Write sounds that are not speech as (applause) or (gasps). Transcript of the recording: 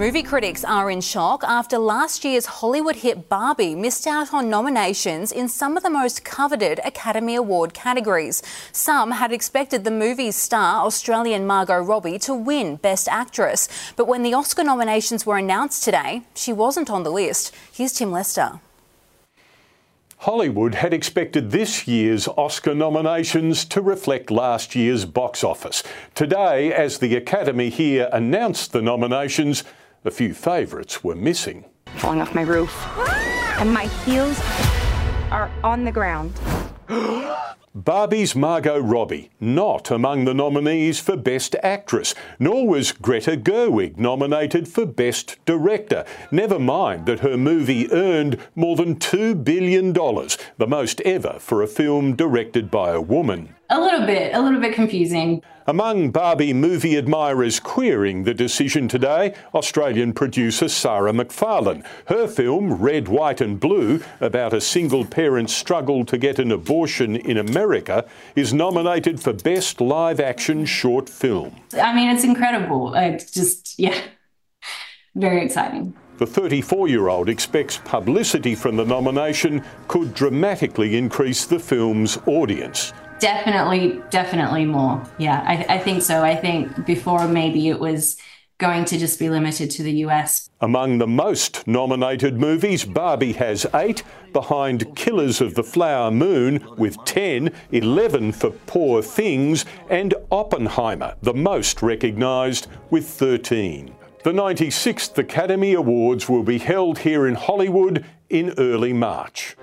Movie critics are in shock after last year's Hollywood hit Barbie missed out on nominations in some of the most coveted Academy Award categories. Some had expected the movie's star, Australian Margot Robbie, to win Best Actress. But when the Oscar nominations were announced today, she wasn't on the list. Here's Tim Lester. Hollywood had expected this year's Oscar nominations to reflect last year's box office. Today, as the Academy here announced the nominations, a few favourites were missing. Falling off my roof. Ah! and my heels are on the ground. (gasps) Barbie's Margot Robbie, not among the nominees for Best Actress, nor was Greta Gerwig nominated for Best Director. Never mind that her movie earned more than $2 billion, the most ever for a film directed by a woman. A little bit, a little bit confusing. Among Barbie movie admirers querying the decision today, Australian producer Sarah McFarlane. Her film, Red, White and Blue, about a single parent's struggle to get an abortion in America, is nominated for Best Live Action Short Film. I mean, it's incredible. It's just, yeah, very exciting. The 34 year old expects publicity from the nomination could dramatically increase the film's audience. Definitely, definitely more. Yeah, I, I think so. I think before maybe it was going to just be limited to the US. Among the most nominated movies, Barbie has eight, behind Killers of the Flower Moon with 10, 11 for Poor Things, and Oppenheimer, the most recognised, with 13. The 96th Academy Awards will be held here in Hollywood in early March.